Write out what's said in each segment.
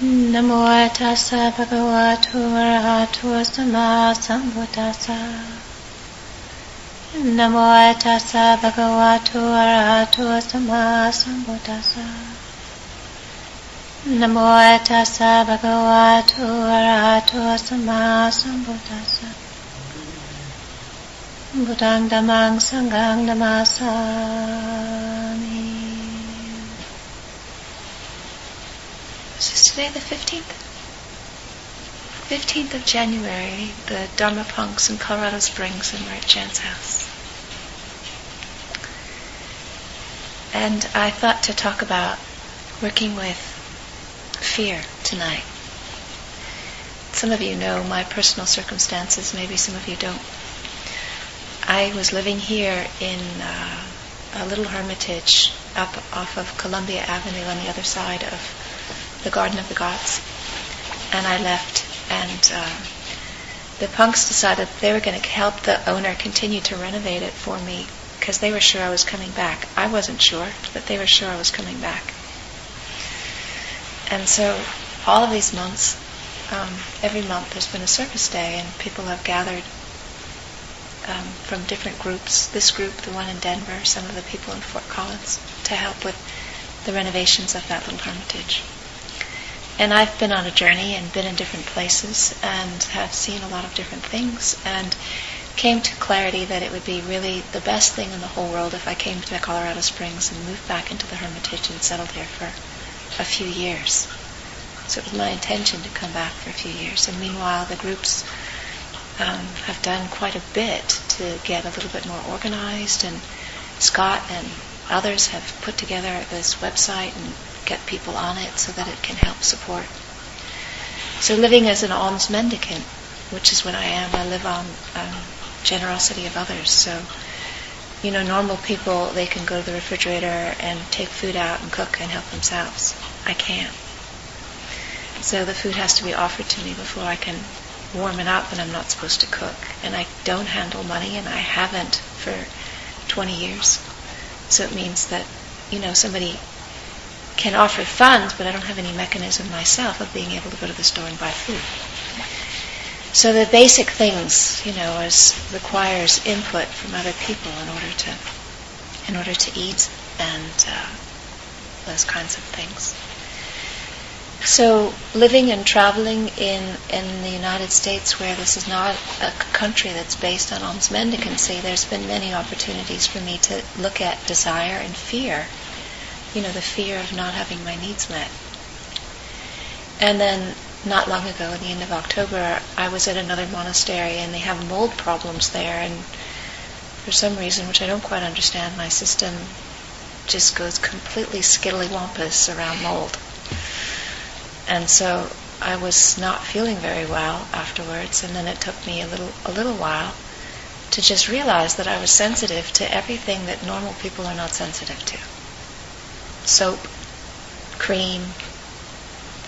Namo tassa bhagavato arahato sambuddhassa. Namo tassa bhagavato arahato sambuddhassa. Namo tassa bhagavato arahato sama sambuddhassa. Buddhang dhammang sanghang. Is this today the 15th? 15th of January, the Dharma Punx in Colorado Springs in Art Chan's house. And I thought to talk about working with fear tonight. Some of you know my personal circumstances, maybe some of you don't. I was living here in uh, a little hermitage up off of Columbia Avenue on the other side of the Garden of the Gods. And I left, and uh, the punks decided they were going to help the owner continue to renovate it for me because they were sure I was coming back. I wasn't sure, but they were sure I was coming back. And so all of these months, um, every month there's been a service day, and people have gathered um, from different groups. This group, the one in Denver, some of the people in Fort Collins, to help with the renovations of that little hermitage. And I've been on a journey and been in different places and have seen a lot of different things and came to clarity that it would be really the best thing in the whole world if I came to Colorado Springs and moved back into the Hermitage and settled here for a few years. So it was my intention to come back for a few years. And meanwhile, the groups um, have done quite a bit to get a little bit more organized, and Scott and others have put together this website and get people on it so that it can help support. So living as an alms mendicant, which is what I am, I live on um, generosity of others. So, you know, normal people, they can go to the refrigerator and take food out and cook and help themselves. I can't. So the food has to be offered to me before I can warm it up and I'm not supposed to cook. And I don't handle money and I haven't for 20 years. So it means that, you know, somebody can offer funds, but I don't have any mechanism myself of being able to go to the store and buy food. So the basic things, you know, is requires input from other people in order to, in order to eat and uh, those kinds of things. So living and traveling in in the United States, where this is not a country that's based on alms mendicancy, there's been many opportunities for me to look at desire and fear you know, the fear of not having my needs met. And then not long ago, at the end of October, I was at another monastery and they have mold problems there. And for some reason, which I don't quite understand, my system just goes completely skittily-wampus around mold. And so I was not feeling very well afterwards, and then it took me a little a little while to just realize that I was sensitive to everything that normal people are not sensitive to soap, cream,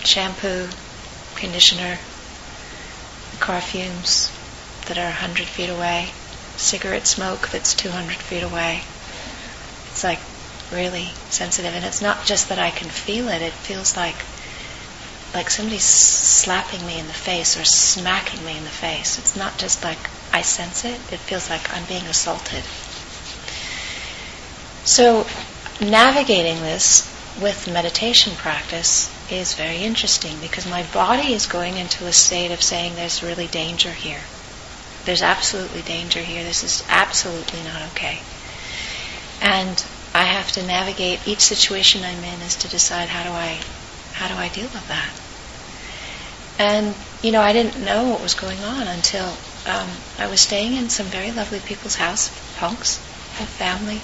shampoo, conditioner, car fumes that are 100 feet away, cigarette smoke that's 200 feet away. It's like really sensitive. And it's not just that I can feel it, it feels like like somebody's slapping me in the face or smacking me in the face. It's not just like I sense it, it feels like I'm being assaulted. So navigating this with meditation practice is very interesting because my body is going into a state of saying there's really danger here. There's absolutely danger here. This is absolutely not okay. And I have to navigate each situation I'm in is to decide how do I how do I deal with that. And you know, I didn't know what was going on until um, I was staying in some very lovely people's house, punks, a family,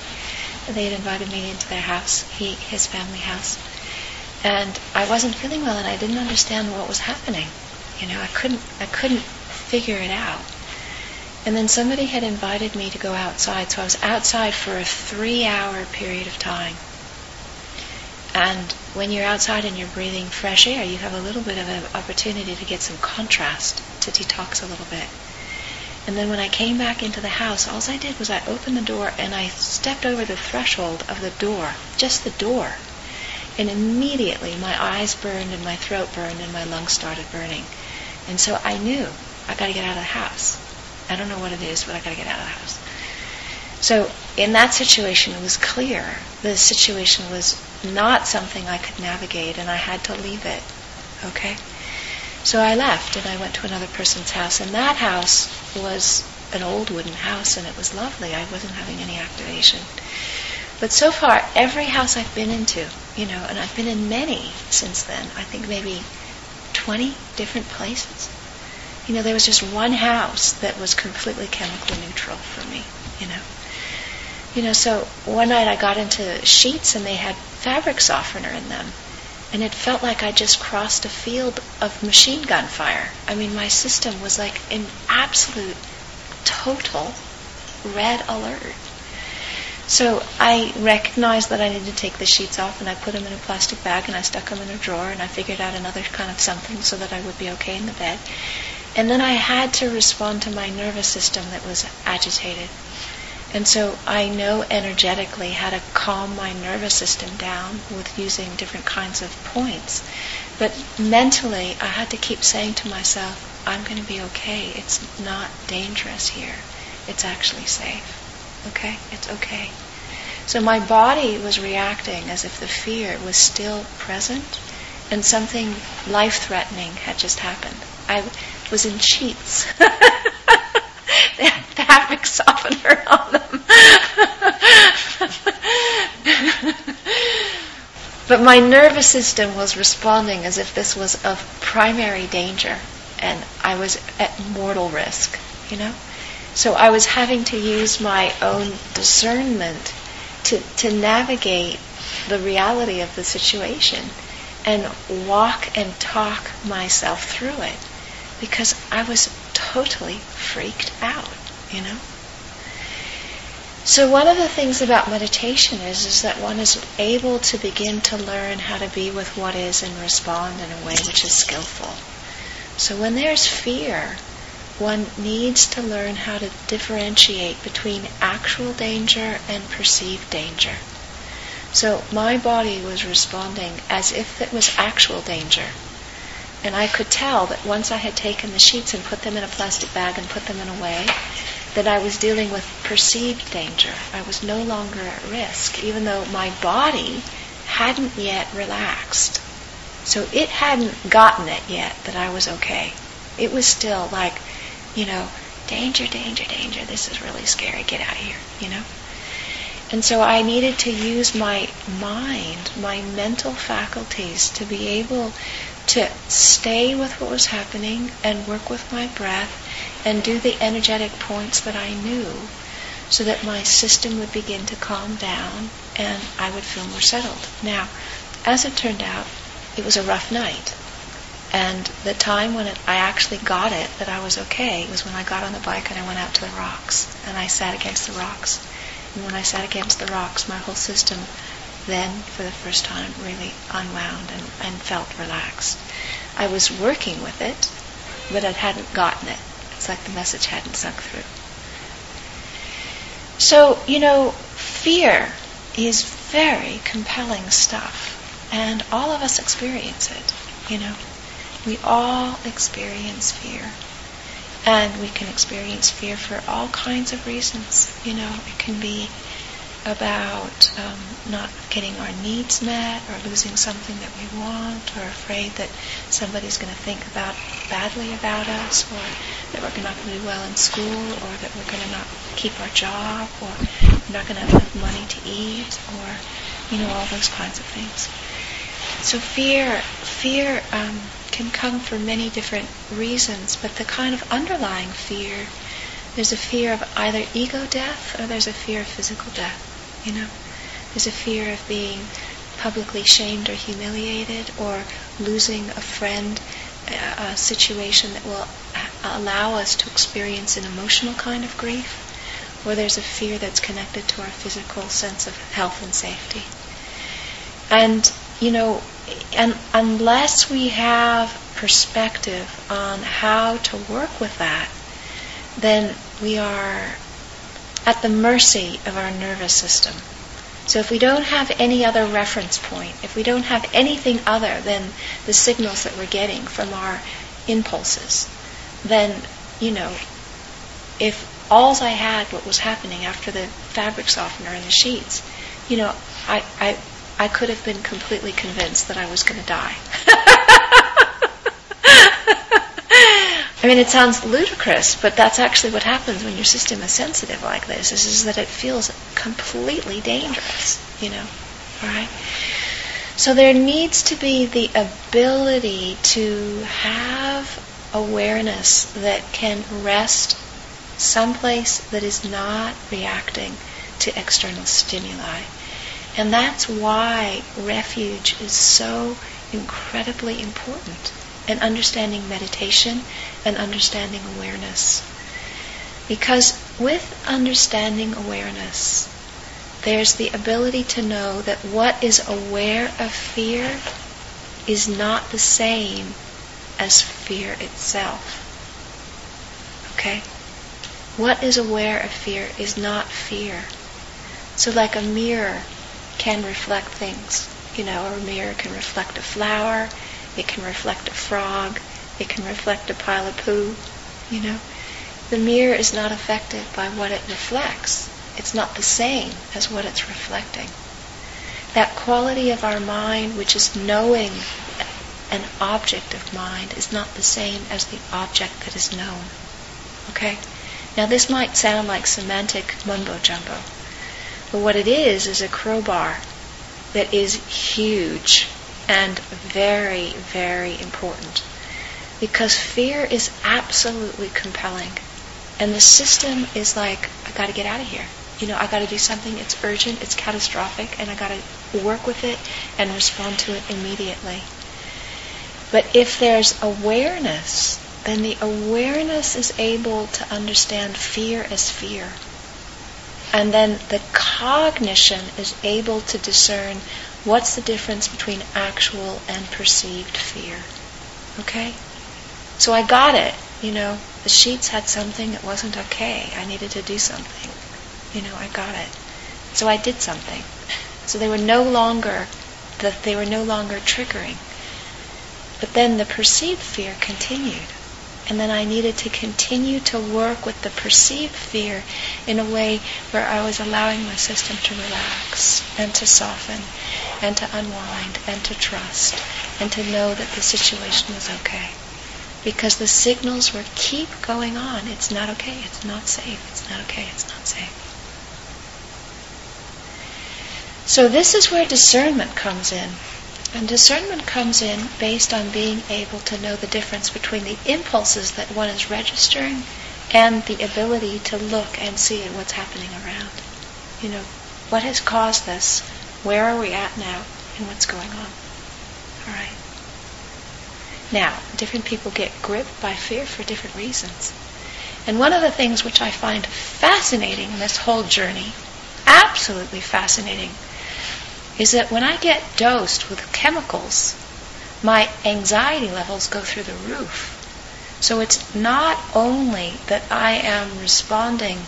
they had invited me into their house, he, his family house. And I wasn't feeling well and I didn't understand what was happening. You know, I couldn't, I couldn't figure it out. And then somebody had invited me to go outside, so I was outside for a three hour period of time. And when you're outside and you're breathing fresh air, you have a little bit of an opportunity to get some contrast, to detox a little bit. And then when I came back into the house, all I did was I opened the door and I stepped over the threshold of the door, just the door. And immediately my eyes burned and my throat burned and my lungs started burning. And so I knew I got to get out of the house. I don't know what it is, but I got to get out of the house. So in that situation, it was clear the situation was not something I could navigate, and I had to leave it. Okay. So I left and I went to another person's house, and that house was an old wooden house, and it was lovely. I wasn't having any activation. But so far, every house I've been into, you know, and I've been in many since then, I think maybe 20 different places. You know, there was just one house that was completely chemically neutral for me, you know. You know, so one night I got into sheets and they had fabric softener in them. And it felt like I just crossed a field of machine gun fire. I mean, my system was like in absolute, total red alert. So I recognized that I needed to take the sheets off and I put them in a plastic bag and I stuck them in a drawer and I figured out another kind of something so that I would be okay in the bed. And then I had to respond to my nervous system that was agitated. And so I know energetically how to calm my nervous system down with using different kinds of points. But mentally, I had to keep saying to myself, I'm going to be okay. It's not dangerous here. It's actually safe. Okay? It's okay. So my body was reacting as if the fear was still present and something life threatening had just happened. I was in sheets. they had fabric softener on them. But my nervous system was responding as if this was of primary danger and I was at mortal risk, you know? So I was having to use my own discernment to, to navigate the reality of the situation and walk and talk myself through it because I was totally freaked out, you know? So one of the things about meditation is is that one is able to begin to learn how to be with what is and respond in a way which is skillful. So when there's fear, one needs to learn how to differentiate between actual danger and perceived danger. So my body was responding as if it was actual danger. And I could tell that once I had taken the sheets and put them in a plastic bag and put them in a way, that I was dealing with perceived danger. I was no longer at risk, even though my body hadn't yet relaxed. So it hadn't gotten it yet that I was okay. It was still like, you know, danger, danger, danger, this is really scary, get out of here, you know? And so I needed to use my mind, my mental faculties, to be able to stay with what was happening and work with my breath and do the energetic points that I knew so that my system would begin to calm down and I would feel more settled. Now, as it turned out, it was a rough night. And the time when it, I actually got it that I was okay was when I got on the bike and I went out to the rocks and I sat against the rocks. And when I sat against the rocks, my whole system then, for the first time, really unwound and, and felt relaxed. I was working with it, but I hadn't gotten it. It's like the message hadn't sunk through. So, you know, fear is very compelling stuff, and all of us experience it, you know. We all experience fear. And we can experience fear for all kinds of reasons. You know, it can be about um, not getting our needs met or losing something that we want or afraid that somebody's going to think about badly about us or that we're not going to do well in school or that we're going to not keep our job or we're not going to have enough money to eat or you know all those kinds of things. So fear fear um, can come for many different reasons but the kind of underlying fear there's a fear of either ego death or there's a fear of physical death you know, there's a fear of being publicly shamed or humiliated or losing a friend, a situation that will allow us to experience an emotional kind of grief, or there's a fear that's connected to our physical sense of health and safety. And, you know, and unless we have perspective on how to work with that, then we are at the mercy of our nervous system. So if we don't have any other reference point, if we don't have anything other than the signals that we're getting from our impulses, then, you know, if alls I had what was happening after the fabric softener and the sheets, you know, I, I, I could have been completely convinced that I was going to die. I mean, it sounds ludicrous, but that's actually what happens when your system is sensitive like this, is, is that it feels completely dangerous, you know, right? So there needs to be the ability to have awareness that can rest someplace that is not reacting to external stimuli. And that's why refuge is so incredibly important and understanding meditation and understanding awareness. Because with understanding awareness, there's the ability to know that what is aware of fear is not the same as fear itself. Okay? What is aware of fear is not fear. So, like a mirror can reflect things, you know, a mirror can reflect a flower, it can reflect a frog. It can reflect a pile of poo. You know? The mirror is not affected by what it reflects. It's not the same as what it's reflecting. That quality of our mind, which is knowing an object of mind, is not the same as the object that is known. Okay? Now, this might sound like semantic mumbo jumbo, but what it is is a crowbar that is huge and very, very important. Because fear is absolutely compelling. And the system is like, I got to get out of here. You know, I got to do something. It's urgent, it's catastrophic, and I got to work with it and respond to it immediately. But if there's awareness, then the awareness is able to understand fear as fear. And then the cognition is able to discern What's the difference between actual and perceived fear? Okay? So I got it. You know, the sheets had something that wasn't okay. I needed to do something. You know, I got it. So I did something. So they were no longer that they were no longer triggering. But then the perceived fear continued. And then I needed to continue to work with the perceived fear in a way where I was allowing my system to relax and to soften and to unwind and to trust and to know that the situation was okay. Because the signals were keep going on. It's not okay. It's not safe. It's not okay. It's not safe. So this is where discernment comes in. And discernment comes in based on being able to know the difference between the impulses that one is registering and the ability to look and see what's happening around. You know, what has caused this? Where are we at now? And what's going on? All right. Now, different people get gripped by fear for different reasons. And one of the things which I find fascinating in this whole journey, absolutely fascinating, is that when I get dosed with chemicals, my anxiety levels go through the roof. So it's not only that I am responding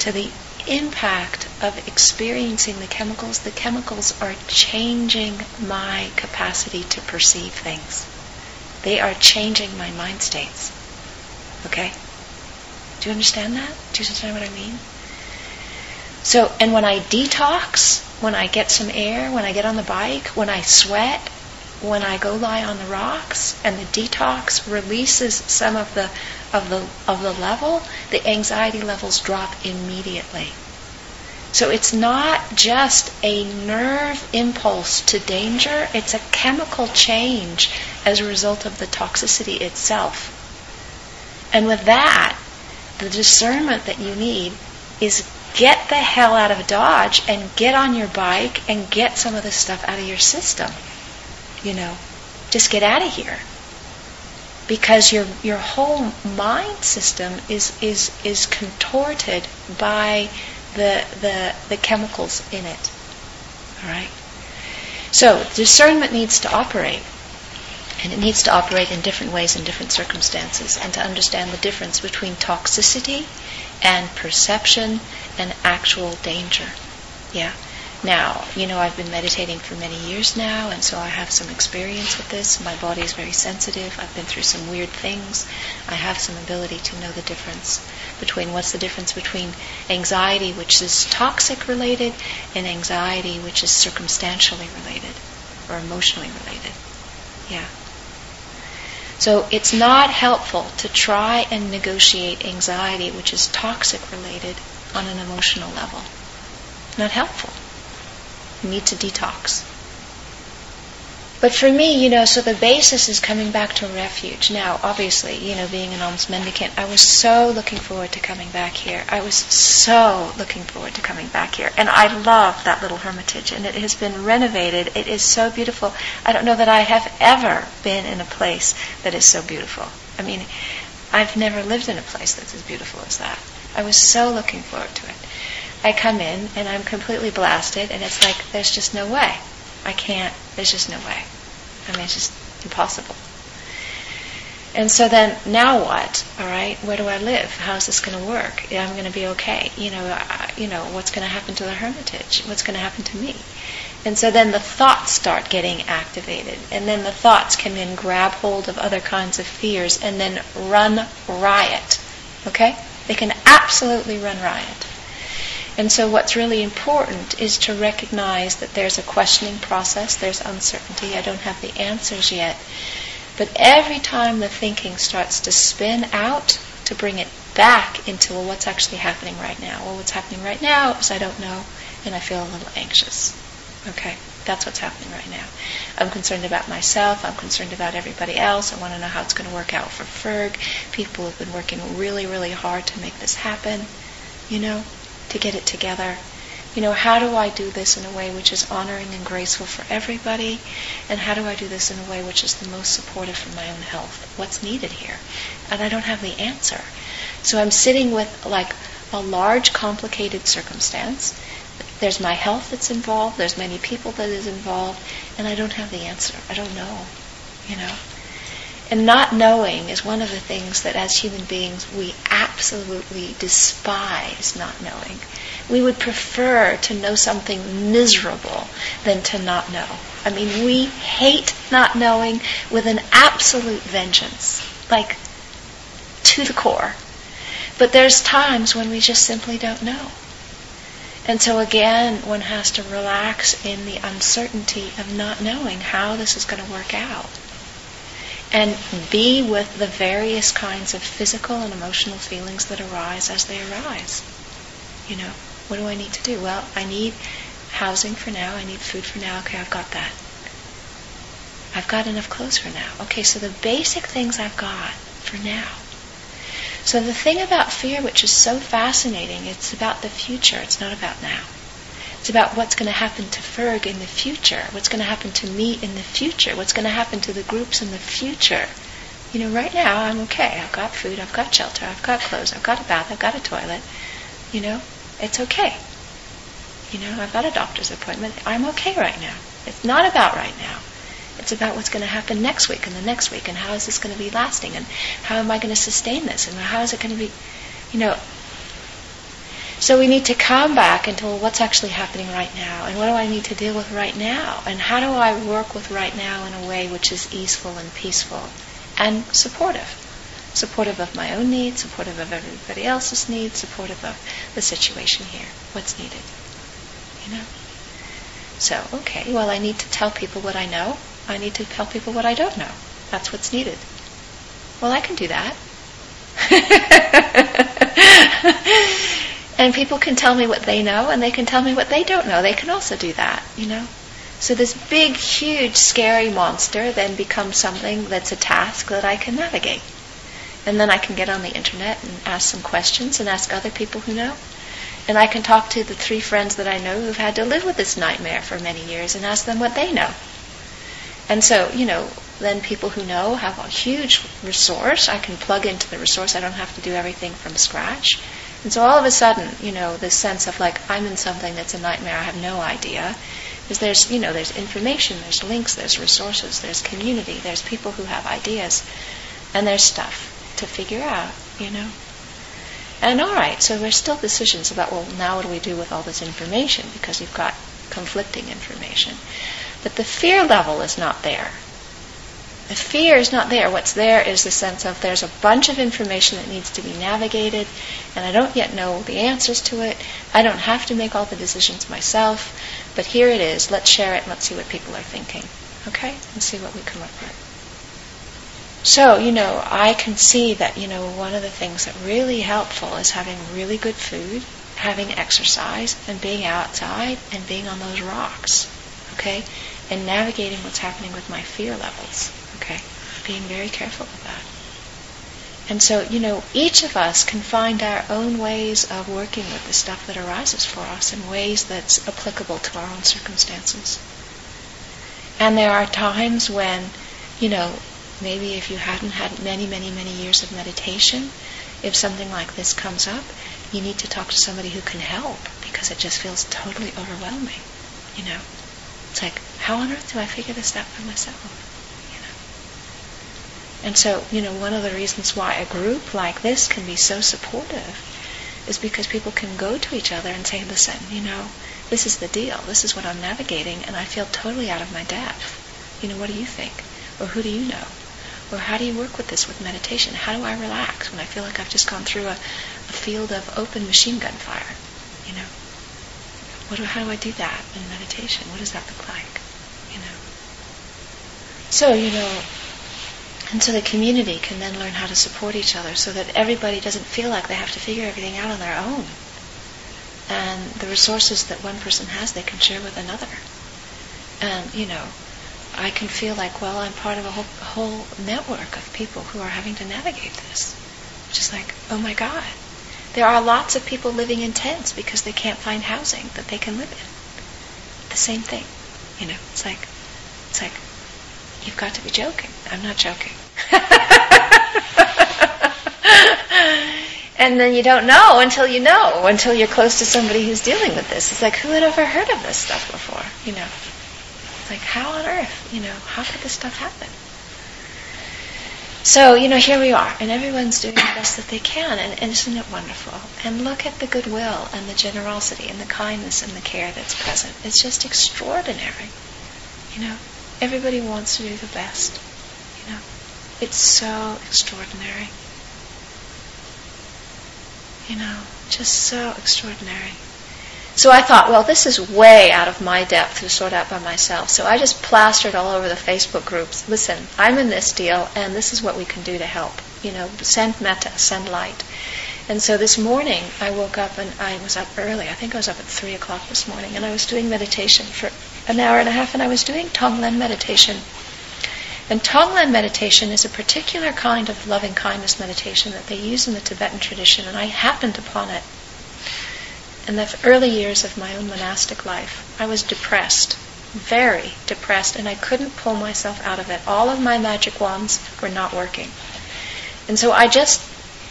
to the impact of experiencing the chemicals, the chemicals are changing my capacity to perceive things. They are changing my mind states. Okay? Do you understand that? Do you understand what I mean? So, and when I detox, when I get some air, when I get on the bike, when I sweat, when I go lie on the rocks, and the detox releases some of the of the of the level, the anxiety levels drop immediately. So it's not just a nerve impulse to danger, it's a chemical change as a result of the toxicity itself. And with that, the discernment that you need is the hell out of Dodge and get on your bike and get some of this stuff out of your system. You know, just get out of here. Because your your whole mind system is is is contorted by the the the chemicals in it. All right. So discernment needs to operate. And it needs to operate in different ways in different circumstances and to understand the difference between toxicity and perception and actual danger. Yeah. Now, you know, I've been meditating for many years now, and so I have some experience with this. My body is very sensitive. I've been through some weird things. I have some ability to know the difference between what's the difference between anxiety, which is toxic related, and anxiety, which is circumstantially related or emotionally related. Yeah. So it's not helpful to try and negotiate anxiety, which is toxic related, on an emotional level. Not helpful. You need to detox. But for me, you know, so the basis is coming back to refuge. Now, obviously, you know, being an alms mendicant, I was so looking forward to coming back here. I was so looking forward to coming back here. And I love that little hermitage, and it has been renovated. It is so beautiful. I don't know that I have ever been in a place that is so beautiful. I mean, I've never lived in a place that's as beautiful as that. I was so looking forward to it. I come in, and I'm completely blasted, and it's like, there's just no way. I can't, there's just no way. I mean, it's just impossible. And so then, now what? All right, where do I live? How's this going to work? I'm going to be okay. You know, uh, you know, what's going to happen to the hermitage? What's going to happen to me? And so then the thoughts start getting activated, and then the thoughts can then grab hold of other kinds of fears, and then run riot. Okay? They can absolutely run riot. And so, what's really important is to recognize that there's a questioning process, there's uncertainty, I don't have the answers yet. But every time the thinking starts to spin out, to bring it back into, well, what's actually happening right now? Well, what's happening right now is I don't know, and I feel a little anxious. Okay, that's what's happening right now. I'm concerned about myself. I'm concerned about everybody else. I want to know how it's going to work out for Ferg. People have been working really, really hard to make this happen. You know, to get it together. You know, how do I do this in a way which is honoring and graceful for everybody? And how do I do this in a way which is the most supportive for my own health? What's needed here? And I don't have the answer. So I'm sitting with like a large, complicated circumstance. There's my health that's involved, there's many people that is involved, and I don't have the answer. I don't know, you know. And not knowing is one of the things that as human beings we absolutely despise not knowing. We would prefer to know something miserable than to not know. I mean, we hate not knowing with an absolute vengeance, like to the core. But there's times when we just simply don't know. And so again, one has to relax in the uncertainty of not knowing how this is going to work out and be with the various kinds of physical and emotional feelings that arise as they arise. You know, what do I need to do? Well, I need housing for now. I need food for now. Okay, I've got that. I've got enough clothes for now. Okay, so the basic things I've got for now. So the thing about fear, which is so fascinating, it's about the future. It's not about now. It's about what's going to happen to Ferg in the future, what's going to happen to me in the future, what's going to happen to the groups in the future. You know, right now I'm okay. I've got food, I've got shelter, I've got clothes, I've got a bath, I've got a toilet. You know, it's okay. You know, I've got a doctor's appointment. I'm okay right now. It's not about right now. It's about what's going to happen next week and the next week and how is this going to be lasting and how am I going to sustain this and how is it going to be, you know, so we need to come back into well, what's actually happening right now, and what do I need to deal with right now, and how do I work with right now in a way which is easeful and peaceful and supportive. Supportive of my own needs, supportive of everybody else's needs, supportive of the situation here. What's needed? You know? So, okay, well, I need to tell people what I know. I need to tell people what I don't know. That's what's needed. Well, I can do that. And people can tell me what they know, and they can tell me what they don't know. They can also do that, you know. So this big, huge, scary monster then becomes something that's a task that I can navigate. And then I can get on the internet and ask some questions and ask other people who know. And I can talk to the three friends that I know who've had to live with this nightmare for many years and ask them what they know. And so, you know, then people who know have a huge resource. I can plug into the resource. I don't have to do everything from scratch. And so all of a sudden, you know, this sense of like I'm in something that's a nightmare, I have no idea, is there's you know there's information, there's links, there's resources, there's community, there's people who have ideas, and there's stuff to figure out, you know. And all right, so there's still decisions about well now what do we do with all this information because you've got conflicting information. But the fear level is not there. The fear is not there. What's there is the sense of there's a bunch of information that needs to be navigated, and I don't yet know the answers to it. I don't have to make all the decisions myself, but here it is. Let's share it and let's see what people are thinking. Okay? And see what we come up with. So, you know, I can see that, you know, one of the things that really helpful is having really good food, having exercise, and being outside and being on those rocks. Okay? And navigating what's happening with my fear levels. Okay? Being very careful of that. And so, you know, each of us can find our own ways of working with the stuff that arises for us in ways that's applicable to our own circumstances. And there are times when, you know, maybe if you hadn't had many, many, many years of meditation, if something like this comes up, you need to talk to somebody who can help because it just feels totally overwhelming. You know, it's like, how on earth do I figure this out for myself? And so, you know, one of the reasons why a group like this can be so supportive is because people can go to each other and say, listen, you know, this is the deal. This is what I'm navigating, and I feel totally out of my depth. You know, what do you think? Or who do you know? Or how do you work with this with meditation? How do I relax when I feel like I've just gone through a, a field of open machine gun fire? You know, what do, how do I do that in meditation? What does that look like? You know. So you know, and so the community can then learn how to support each other so that everybody doesn't feel like they have to figure everything out on their own. And the resources that one person has, they can share with another. And, you know, I can feel like, well, I'm part of a whole, whole network of people who are having to navigate this. Just like, oh my God. There are lots of people living in tents because they can't find housing that they can live in. The same thing. You know, it's like, it's like, You've got to be joking. I'm not joking. and then you don't know until you know, until you're close to somebody who's dealing with this. It's like, who had ever heard of this stuff before? You know, it's like, how on earth? You know, how could this stuff happen? So, you know, here we are, and everyone's doing the best that they can, and, isn't it wonderful? And look at the goodwill and the generosity and the kindness and the care that's present. It's just extraordinary, you know. Everybody wants to do the best. You know, it's so extraordinary. You know, just so extraordinary. So I thought, well, this is way out of my depth to sort out by myself. So I just plastered all over the Facebook groups. Listen, I'm in this deal, and this is what we can do to help. You know, send metta, send light. And so this morning I woke up and I was up early. I think I was up at three o'clock this morning, and I was doing meditation for an hour and a half, and I was doing Tonglen meditation. And Tonglen meditation is a particular kind of loving kindness meditation that they use in the Tibetan tradition, and I happened upon it in the early years of my own monastic life. I was depressed, very depressed, and I couldn't pull myself out of it. All of my magic wands were not working. And so I just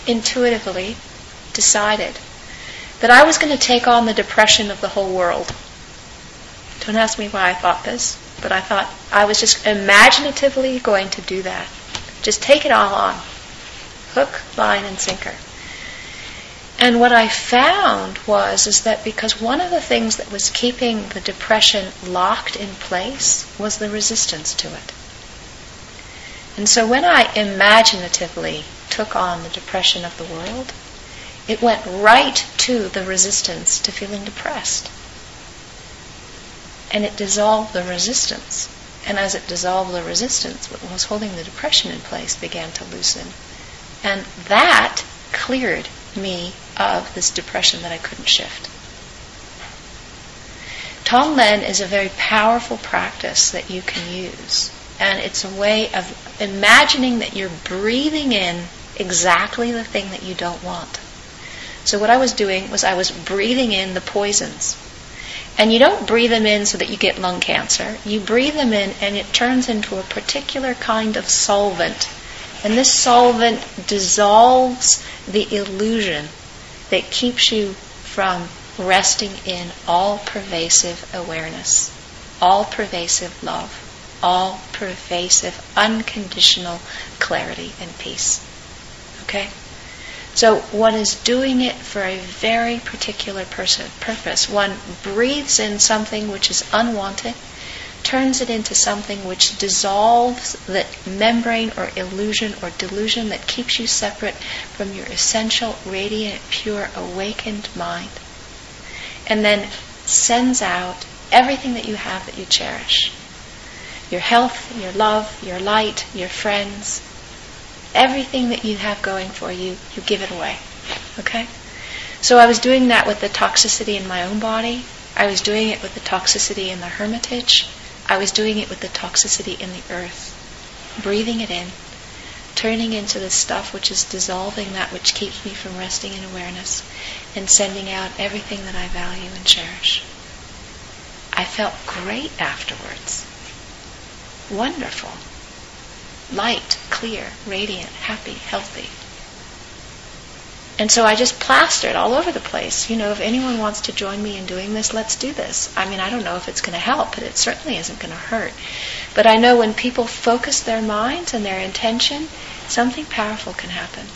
intuitively decided that I was going to take on the depression of the whole world. Don't ask me why I thought this, but I thought I was just imaginatively going to do that. Just take it all on. Hook, line, and sinker. And what I found was is that because one of the things that was keeping the depression locked in place was the resistance to it. And so when I imaginatively took on the depression of the world, it went right to the resistance to feeling depressed. And it dissolved the resistance. And as it dissolved the resistance, what was holding the depression in place began to loosen. And that cleared me of this depression that I couldn't shift. Tonglen is a very powerful practice that you can use. And it's a way of imagining that you're breathing in exactly the thing that you don't want. So what I was doing was I was breathing in the poisons. And you don't breathe them in so that you get lung cancer. You breathe them in and it turns into a particular kind of solvent. And this solvent dissolves the illusion that keeps you from resting in all pervasive awareness, all pervasive love, all pervasive unconditional clarity and peace. Okay? So one is doing it for a very particular purpose. One breathes in something which is unwanted, turns it into something which dissolves the membrane or illusion or delusion that keeps you separate from your essential, radiant, pure, awakened mind. And then sends out everything that you have that you cherish your health, your love, your light, your friends, everything that you have going for you, you give it away. Okay? So I was doing that with the toxicity in my own body. I was doing it with the toxicity in the hermitage. I was doing it with the toxicity in the earth. Breathing it in, turning into the stuff which is dissolving that which keeps me from resting in awareness, and sending out everything that I value and cherish. I felt great afterwards. Wonderful. Light, clear, radiant, happy, healthy. And so I just plastered all over the place. You know, if anyone wants to join me in doing this, let's do this. I mean, I don't know if it's going to help, but it certainly isn't going to hurt. But I know when people focus their minds and their intention, something powerful can happen.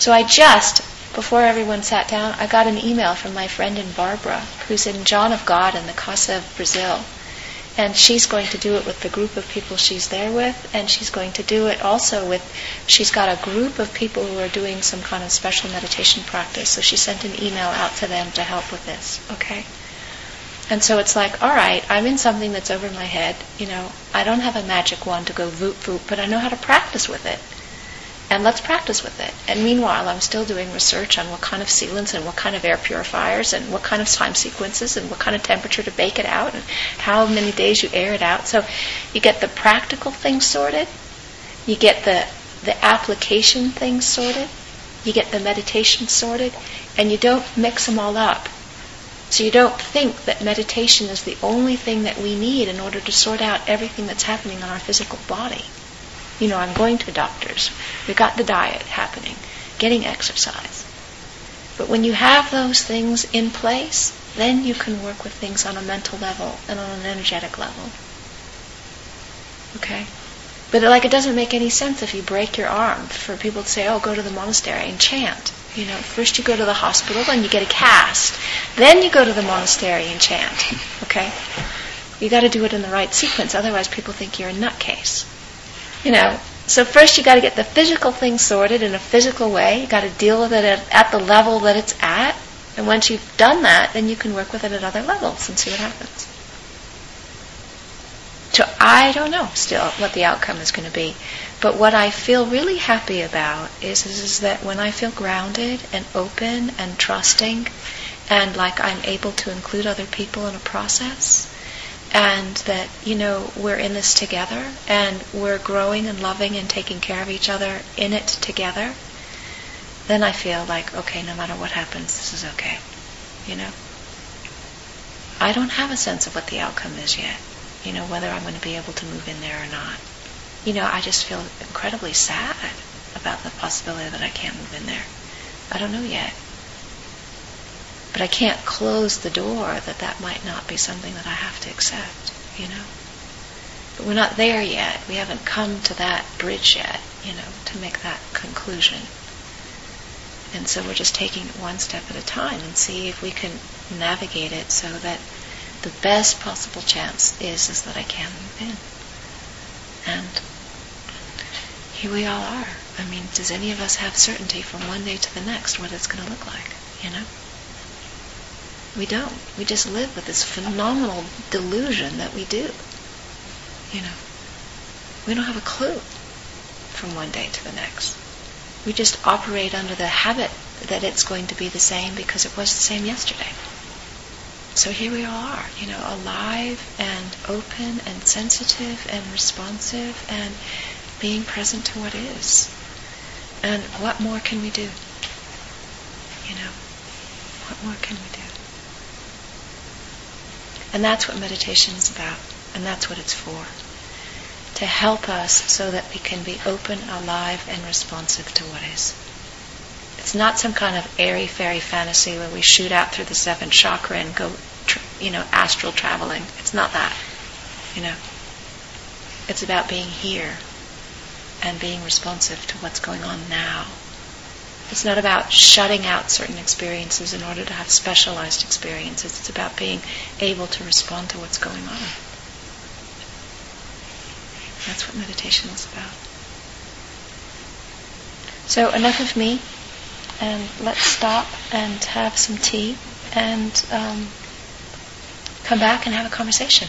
So I just, before everyone sat down, I got an email from my friend in Barbara, who's in John of God in the Casa of Brazil. And she's going to do it with the group of people she's there with, and she's going to do it also with, she's got a group of people who are doing some kind of special meditation practice. So she sent an email out to them to help with this, okay? And so it's like, all right, I'm in something that's over my head. You know, I don't have a magic wand to go voop voop, but I know how to practice with it and let's practice with it. And meanwhile, I'm still doing research on what kind of sealants and what kind of air purifiers and what kind of time sequences and what kind of temperature to bake it out and how many days you air it out. So you get the practical things sorted, you get the the application things sorted, you get the meditation sorted, and you don't mix them all up. So you don't think that meditation is the only thing that we need in order to sort out everything that's happening on our physical body. You know, I'm going to doctors. We've got the diet happening, getting exercise. But when you have those things in place, then you can work with things on a mental level and on an energetic level. Okay? But like it doesn't make any sense if you break your arm for people to say, "Oh, go to the monastery and chant." You know, first you go to the hospital and you get a cast, then you go to the monastery and chant. Okay? You got to do it in the right sequence, otherwise people think you're a nutcase. You know, so first you got to get the physical thing sorted in a physical way. You got to deal with it at, at the level that it's at. And once you've done that, then you can work with it at other levels and see what happens. So I don't know still what the outcome is going to be. But what I feel really happy about is, is, is that when I feel grounded and open and trusting and like I'm able to include other people in a process, and that you know we're in this together and we're growing and loving and taking care of each other in it together then i feel like okay no matter what happens this is okay you know? I don't have a sense of what the outcome is yet you know whether i'm going to be able to move in there or not. You know i just feel incredibly sad about the possibility that i can't move in there. I don't know yet but I can't close the door that that might not be something that I have to accept, you know. But we're not there yet. We haven't come to that bridge yet, you know, to make that conclusion. And so we're just taking it one step at a time and see if we can navigate it so that the best possible chance is is that I can move in. And here we all are. I mean, does any of us have certainty from one day to the next what it's going to look like, you know? We don't. We just live with this phenomenal delusion that we do. You know, we don't have a clue from one day to the next. We just operate under the habit that it's going to be the same because it was the same yesterday. So here we are, you know, alive and open and sensitive and responsive and being present to what is. And what more can we do? You know, what more can we do? And that's what meditation is about, and that's what it's for. To help us so that we can be open, alive, and responsive to what is. It's not some kind of airy fairy fantasy where we shoot out through the seventh chakra and go, you know, astral traveling. It's not that, you know. It's about being here and being responsive to what's going on now It's not about shutting out certain experiences in order to have specialized experiences. It's about being able to respond to what's going on. That's what meditation is about. So enough of me, and let's stop and have some tea and um, come back and have a conversation.